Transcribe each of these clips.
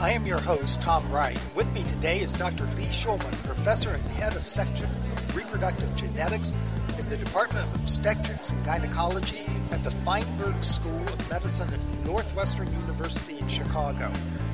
I am your host, Tom Wright. With me today is Dr. Lee Shulman, professor and head of section of reproductive genetics in the Department of Obstetrics and Gynecology at the Feinberg School of Medicine at Northwestern University in Chicago.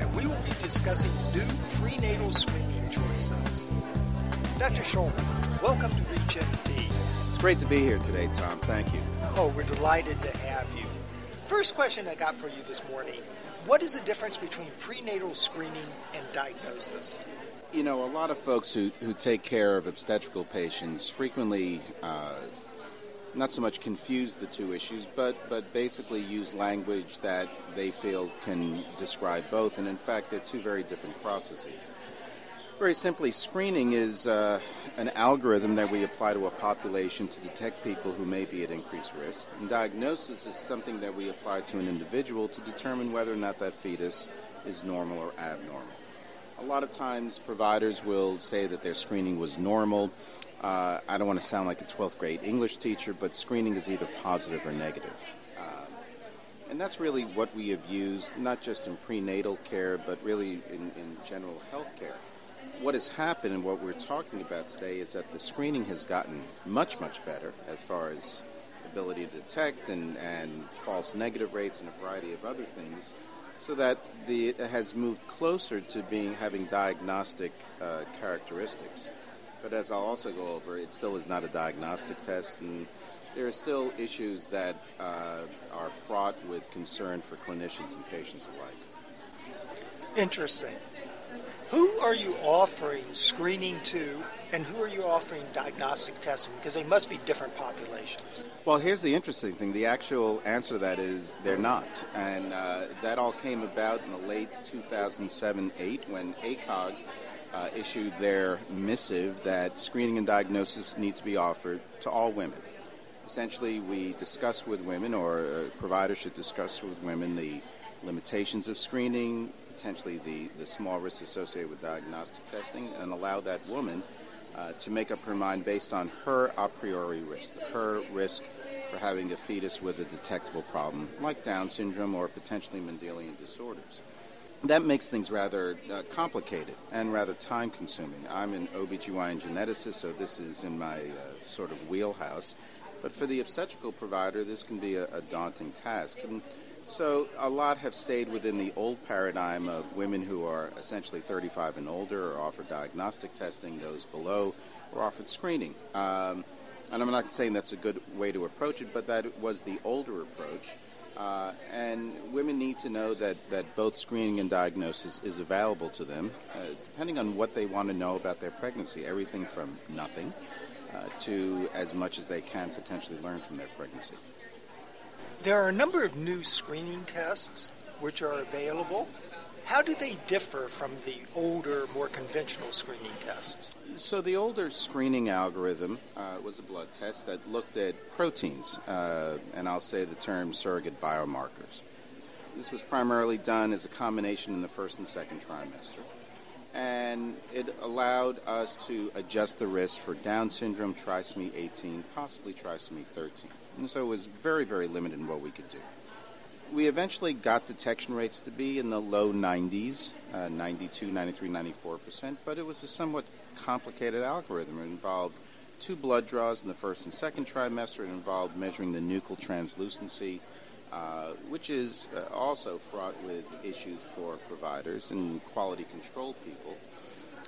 And we will be discussing new prenatal screening choices. Dr. Shulman, welcome to ReachMD. It's great to be here today, Tom. Thank you. Oh, we're delighted to have you. First question I got for you this morning what is the difference between prenatal screening and diagnosis? You know, a lot of folks who, who take care of obstetrical patients frequently uh, not so much confuse the two issues, but, but basically use language that they feel can describe both. And in fact, they're two very different processes. Very simply, screening is uh, an algorithm that we apply to a population to detect people who may be at increased risk. And diagnosis is something that we apply to an individual to determine whether or not that fetus is normal or abnormal. A lot of times, providers will say that their screening was normal. Uh, I don't want to sound like a 12th grade English teacher, but screening is either positive or negative. Uh, and that's really what we have used, not just in prenatal care, but really in, in general health care what has happened and what we're talking about today is that the screening has gotten much, much better as far as ability to detect and, and false negative rates and a variety of other things, so that the, it has moved closer to being having diagnostic uh, characteristics. But as I'll also go over, it still is not a diagnostic test, and there are still issues that uh, are fraught with concern for clinicians and patients alike. Interesting. Who are you offering screening to, and who are you offering diagnostic testing? Because they must be different populations. Well, here's the interesting thing. The actual answer to that is they're not. And uh, that all came about in the late 2007 8 when ACOG uh, issued their missive that screening and diagnosis need to be offered to all women. Essentially, we discuss with women, or a provider should discuss with women, the limitations of screening, potentially the, the small risks associated with diagnostic testing, and allow that woman uh, to make up her mind based on her a priori risk, her risk for having a fetus with a detectable problem like Down syndrome or potentially Mendelian disorders. That makes things rather uh, complicated and rather time consuming. I'm an OBGYN geneticist, so this is in my uh, sort of wheelhouse. But for the obstetrical provider, this can be a, a daunting task. And so a lot have stayed within the old paradigm of women who are essentially 35 and older are offered diagnostic testing, those below are offered screening. Um, and I'm not saying that's a good way to approach it, but that was the older approach. Uh, and women need to know that, that both screening and diagnosis is available to them, uh, depending on what they want to know about their pregnancy. Everything from nothing uh, to as much as they can potentially learn from their pregnancy. There are a number of new screening tests which are available. How do they differ from the older, more conventional screening tests? So, the older screening algorithm uh, was a blood test that looked at proteins, uh, and I'll say the term surrogate biomarkers. This was primarily done as a combination in the first and second trimester. And it allowed us to adjust the risk for Down syndrome, trisomy 18, possibly trisomy 13. And so it was very, very limited in what we could do. We eventually got detection rates to be in the low 90s, uh, 92, 93, 94%, but it was a somewhat complicated algorithm. It involved two blood draws in the first and second trimester. It involved measuring the nuchal translucency, uh, which is uh, also fraught with issues for providers and quality control people.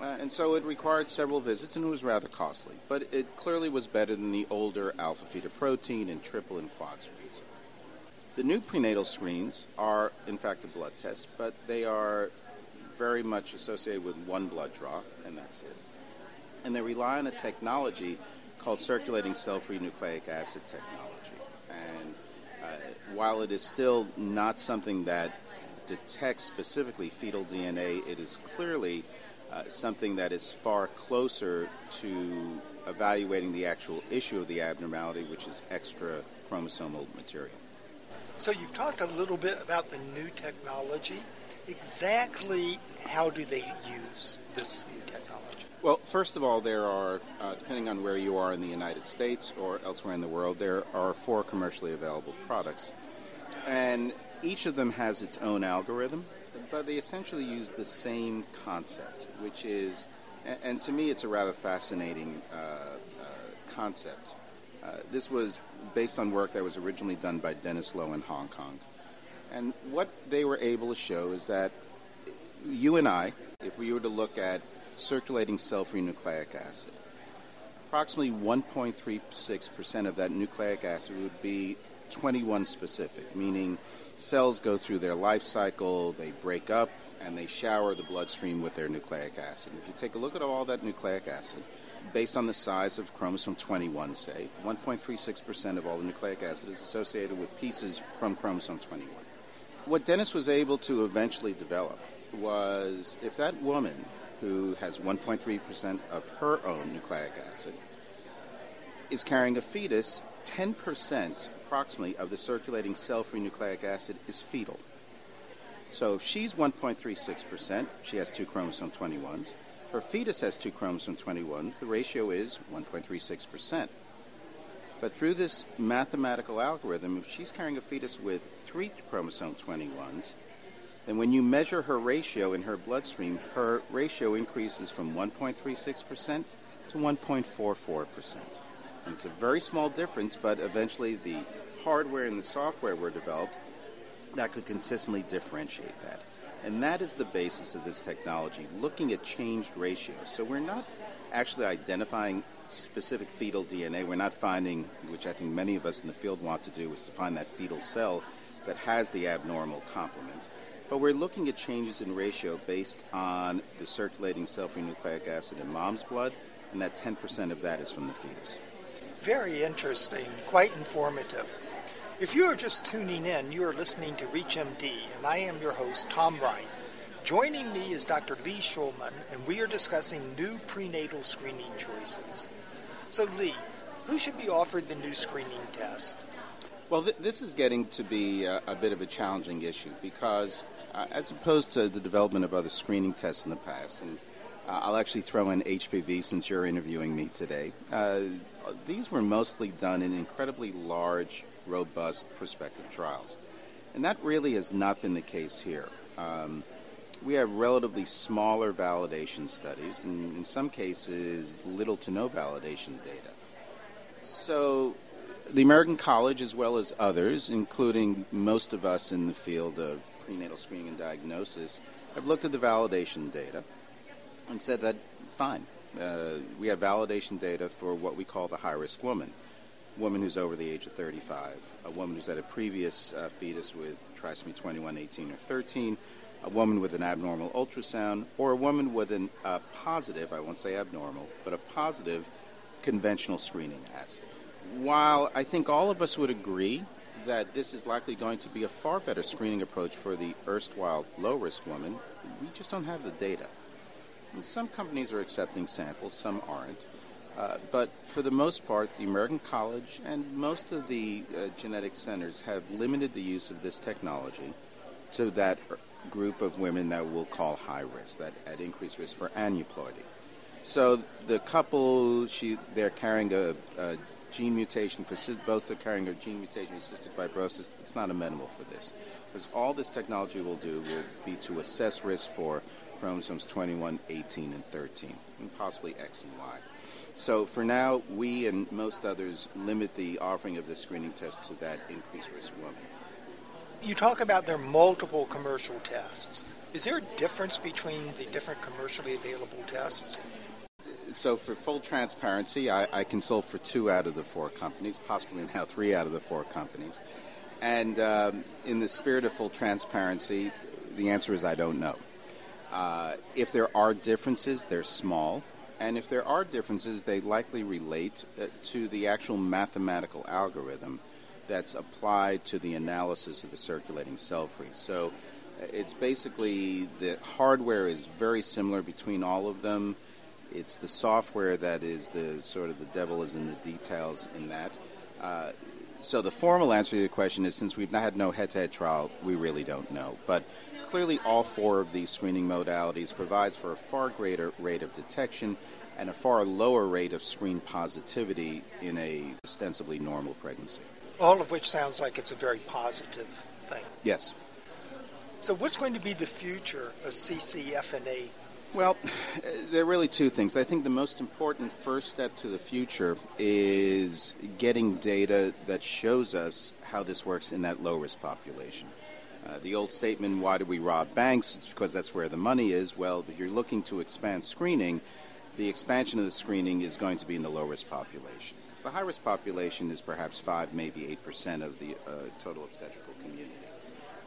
Uh, and so it required several visits and it was rather costly. But it clearly was better than the older alpha fetoprotein and triple and quad screens. The new prenatal screens are, in fact, a blood test, but they are very much associated with one blood draw, and that's it. And they rely on a technology called circulating cell free nucleic acid technology. While it is still not something that detects specifically fetal DNA, it is clearly uh, something that is far closer to evaluating the actual issue of the abnormality, which is extra chromosomal material. So you've talked a little bit about the new technology. Exactly how do they use this? Well, first of all, there are, uh, depending on where you are in the United States or elsewhere in the world, there are four commercially available products. And each of them has its own algorithm but they essentially use the same concept, which is, and, to me, it's a rather fascinating uh, uh, concept. Uh, this was based on work that was originally done by Dennis Lo in Hong Kong. And what they were able to show is that you and I, if we were to look at circulating free nucleic acid, approximately 1.36% of that nucleic acid would be 21 specific, meaning cells go through their life cycle, they break up, and they shower the bloodstream with their nucleic acid. If you take a look at all that nucleic acid, based on the size of chromosome 21, say, 1.36% of all the nucleic acid is associated with pieces from chromosome 21. What Dennis was able to eventually develop was if that woman who has 1.3% of her own nucleic acid is carrying a fetus, 10% approximately of the circulating cell free nucleic acid is fetal. So if she's 1.36%, she has two chromosome 21s. Her fetus has two chromosome 21s. The ratio is 1.36%. But through this mathematical algorithm, if she's carrying a fetus with three chromosome 21s, then when you measure her ratio in her bloodstream, her ratio increases from 1.36% to 1.44%. And it's a very small difference, but eventually the hardware and the software were developed that could consistently differentiate that. And that is the basis of this technology, looking at changed ratios. So we're not actually identifying specific fetal DNA. We're not finding, which I think many of us in the field want to do, is to find that fetal cell that has the abnormal complement. But we're looking at changes in ratio based on the circulating free nucleic acid in mom's blood, and that 10% of that is from the fetus. Very interesting, quite informative. If you are just tuning in, you are listening to ReachMD, and I am your host, Tom Wright. Joining me is Dr. Lee Shulman, and we are discussing new prenatal screening choices. So, Lee, who should be offered the new screening test? Well, th- this is getting to be a, a, bit of a challenging issue because, as opposed to the development of other screening tests in the past, and uh, I'll actually throw in HPV since you're interviewing me today, uh, these were mostly done in incredibly large, robust prospective trials. And that really has not been the case here. Um, we have relatively smaller validation studies, and in some cases, little to no validation data. So, the American College, as well as others, including most of us in the field of prenatal screening and diagnosis, have looked at the validation data and said that fine, uh, we have validation data for what we call the high risk woman. Woman who's over the age of 35, a woman who's had a previous uh, fetus with trisomy 21, 18, or 13, a woman with an abnormal ultrasound, or a woman with a uh, positive, I won't say abnormal, but a positive conventional screening assay. While I think all of us would agree that this is likely going to be a far better screening approach for the erstwhile low risk woman, we just don't have the data. And some companies are accepting samples, some aren't. Uh, but for the most part, the American College and most of the uh, genetic centers have limited the use of this technology to that group of women that we'll call high risk, that at increased risk for aneuploidy. So the couple, she they're carrying a, a gene mutation for both occurring a gene mutation for cystic fibrosis. It's not amenable for this, because all this technology will do will be to assess risk for chromosomes 21, 18, and 13, and possibly X and Y. So for now, we and most others limit the offering of the screening test to that increased risk woman. You talk about there are multiple commercial tests. Is there a difference between the different commercially available tests? So, for full transparency, I, I consult for two out of the four companies, possibly now three out of the four companies. And um, in the spirit of full transparency, the answer is I don't know. Uh, if there are differences, they're small. And if there are differences, they likely relate uh, to the actual mathematical algorithm that's applied to the analysis of the circulating cell free. So uh, it's basically the hardware is very similar between all of them. It's the software that is the sort of the devil is in the details in that. Uh, so the formal answer to the question is since we've not had no head-to-head trial, we really don't know. But clearly, all four of these screening modalities provides for a far greater rate of detection and a far lower rate of screen positivity in a ostensibly normal pregnancy. All of which sounds like it's a very positive thing. Yes. So, what's going to be the future of CCFNA? Well, there are really two things. I think the most important first step to the future is getting data that shows us how this works in that low risk population. Uh, the old statement, why do we rob banks? It's because that's where the money is. Well, if you're looking to expand screening, the expansion of the screening is going to be in the low risk population. So the high risk population is perhaps 5, maybe 8% of the uh, total obstetrical community.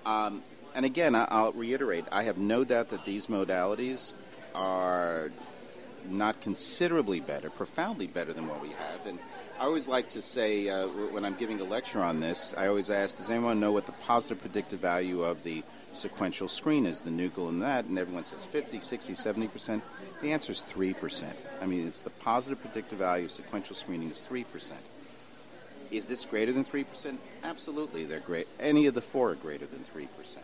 Um, and again, I'll reiterate, I have no doubt that these modalities are not considerably better, profoundly better than what we have. And I always like to say, uh, when I'm giving a lecture on this, I always ask, does anyone know what the positive predictive value of the sequential screen is, the nuchal and that? And everyone says 50, 60, 70%. The answer is 3%. I mean, it's the positive predictive value of sequential screening is 3%. Is this greater than 3%? Absolutely, they're great. Any of the four are greater than 3%.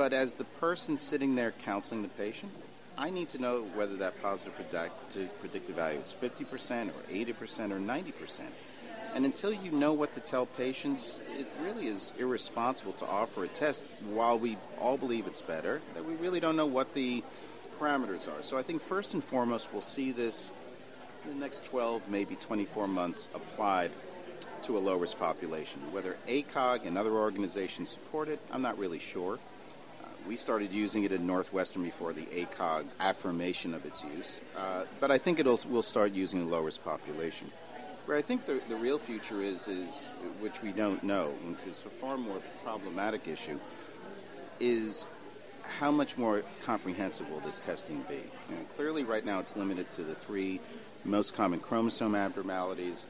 But as the person sitting there counseling the patient, I need to know whether that positive predictive value is 50% or 80% or 90%. And until you know what to tell patients, it really is irresponsible to offer a test while we all believe it's better, that we really don't know what the parameters are. So I think first and foremost, we'll see this in the next 12, maybe 24 months applied to a low risk population. Whether ACOG and other organizations support it, I'm not really sure. We started using it in Northwestern before the ACOG affirmation of its use, uh, but I think it'll we'll start using the low risk population. Where I think the, the real future is, is which we don't know, which is a far more problematic issue, is how much more comprehensive will this testing be? You know, clearly, right now it's limited to the three most common chromosome abnormalities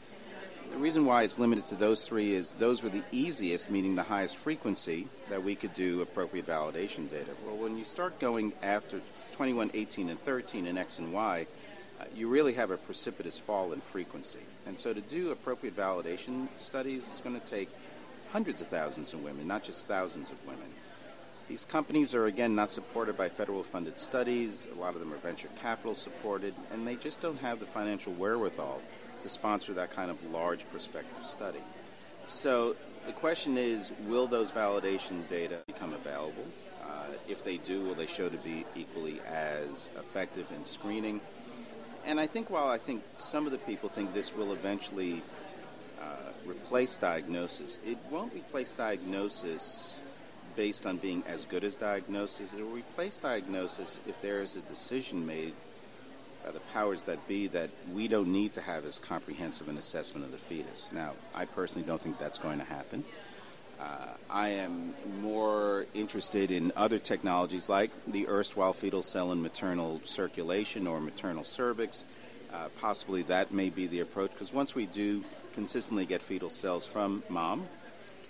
the reason why it's limited to those three is those were the easiest, meaning the highest frequency, that we could do appropriate validation data. Well, when you start going after 21, 18, and 13 in X and Y, uh, you really have a precipitous fall in frequency. And so to do appropriate validation studies, it's going to take hundreds of thousands of women, not just thousands of women. These companies are, again, not supported by federal funded studies. A lot of them are venture capital supported, and they just don't have the financial wherewithal to sponsor that kind of large prospective study. So the question is will those validation data become available? Uh, if they do, will they show to be equally as effective in screening? And I think while I think some of the people think this will eventually uh, replace diagnosis, it won't replace diagnosis based on being as good as diagnosis. It will replace diagnosis if there is a decision made powers that be that we don't need to have as comprehensive an assessment of the fetus. Now, I personally don't think that's going to happen. Uh, I am more interested in other technologies like the erstwhile fetal cell in maternal circulation or maternal cervix. Uh, possibly that may be the approach because once we do consistently get fetal cells from mom,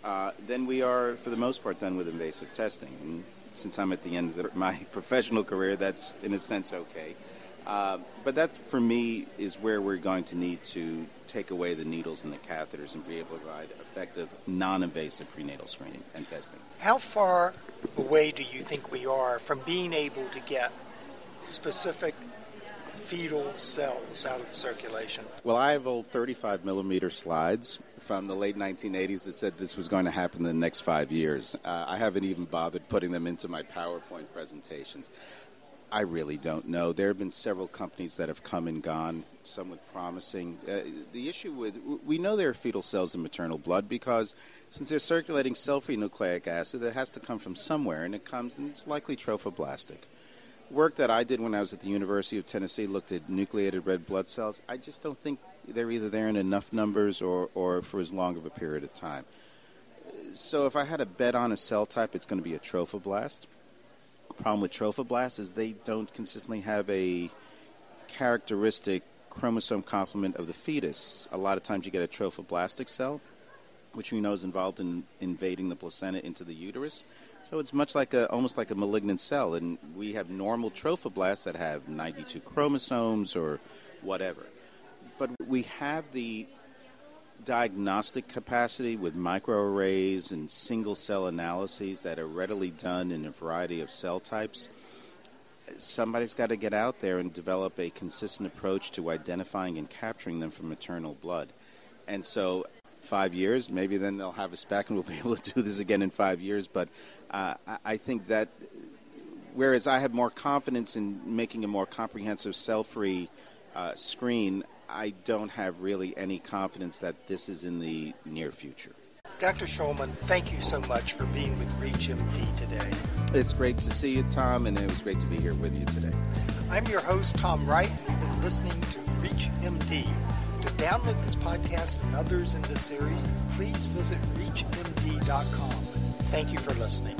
uh, then we are, for the most part, done with invasive testing. And since I'm at the end of the, my professional career, that's in a sense okay. Uh, but that, for me, is where we're going to need to take away the needles and the catheters and be able to provide effective, non invasive prenatal screening and testing. How far away do you think we are from being able to get specific fetal cells out of the circulation? Well, I have old 35 millimeter slides from the late 1980s that said this was going to happen in the next five years. Uh, I haven't even bothered putting them into my PowerPoint presentations. I really don't know. There have been several companies that have come and gone, some with promising. Uh, the issue with we know there are fetal cells in maternal blood because since they're circulating cell-free nucleic acid, it has to come from somewhere, and it comes and it's likely trophoblastic. Work that I did when I was at the University of Tennessee looked at nucleated red blood cells. I just don't think they're either there in enough numbers or, or for as long of a period of time. So if I had to bet on a cell type, it's going to be a trophoblast problem with trophoblasts is they don't consistently have a characteristic chromosome complement of the fetus. A lot of times you get a trophoblastic cell, which we know is involved in invading the placenta into the uterus. So it's much like a almost like a malignant cell, and we have normal trophoblasts that have 92 chromosomes or whatever. But we have the diagnostic capacity with microarrays and single cell analyses that are readily done in a variety of cell types. Somebody's got to get out there and develop a consistent approach to identifying and capturing them from maternal blood. And so five years. Maybe then they'll have us back and we'll be able to do this again in five years. But uh, I think that whereas I have more confidence in making a more comprehensive cell-free uh, screen, I don't have really any confidence that this is in the near future. Dr. Shulman, thank you so much for being with ReachMD today. It's great to see you, Tom, and it was great to be here with you today. I'm your host, Tom Wright, and you've been listening to ReachMD. To download this podcast and others in this series, please visit ReachMD.com. Thank you for listening.